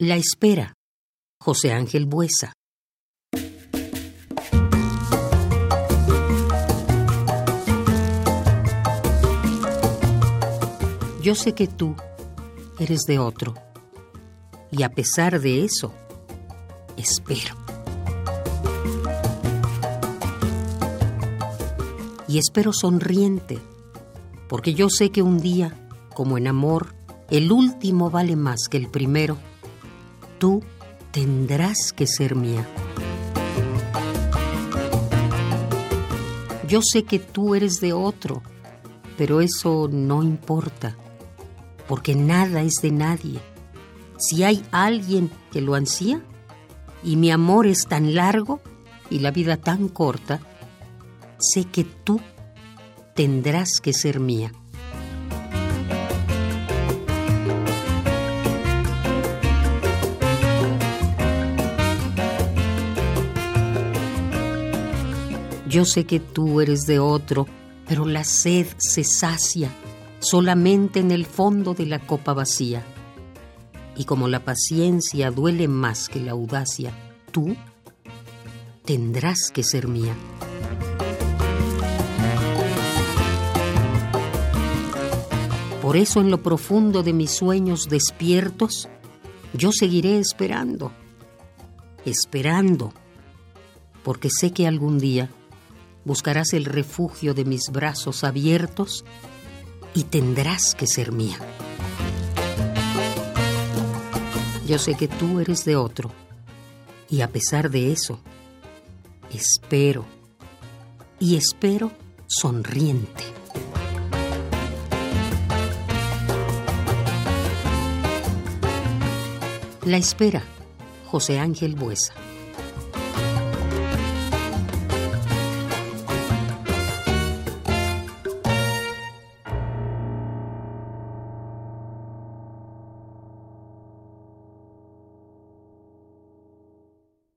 La espera. José Ángel Buesa. Yo sé que tú eres de otro. Y a pesar de eso, espero. Y espero sonriente, porque yo sé que un día, como en amor, el último vale más que el primero tú tendrás que ser mía. Yo sé que tú eres de otro, pero eso no importa, porque nada es de nadie. Si hay alguien que lo ansía, y mi amor es tan largo y la vida tan corta, sé que tú tendrás que ser mía. Yo sé que tú eres de otro, pero la sed se sacia solamente en el fondo de la copa vacía. Y como la paciencia duele más que la audacia, tú tendrás que ser mía. Por eso en lo profundo de mis sueños despiertos, yo seguiré esperando, esperando, porque sé que algún día buscarás el refugio de mis brazos abiertos y tendrás que ser mía. Yo sé que tú eres de otro y a pesar de eso, espero y espero sonriente. La espera, José Ángel Buesa.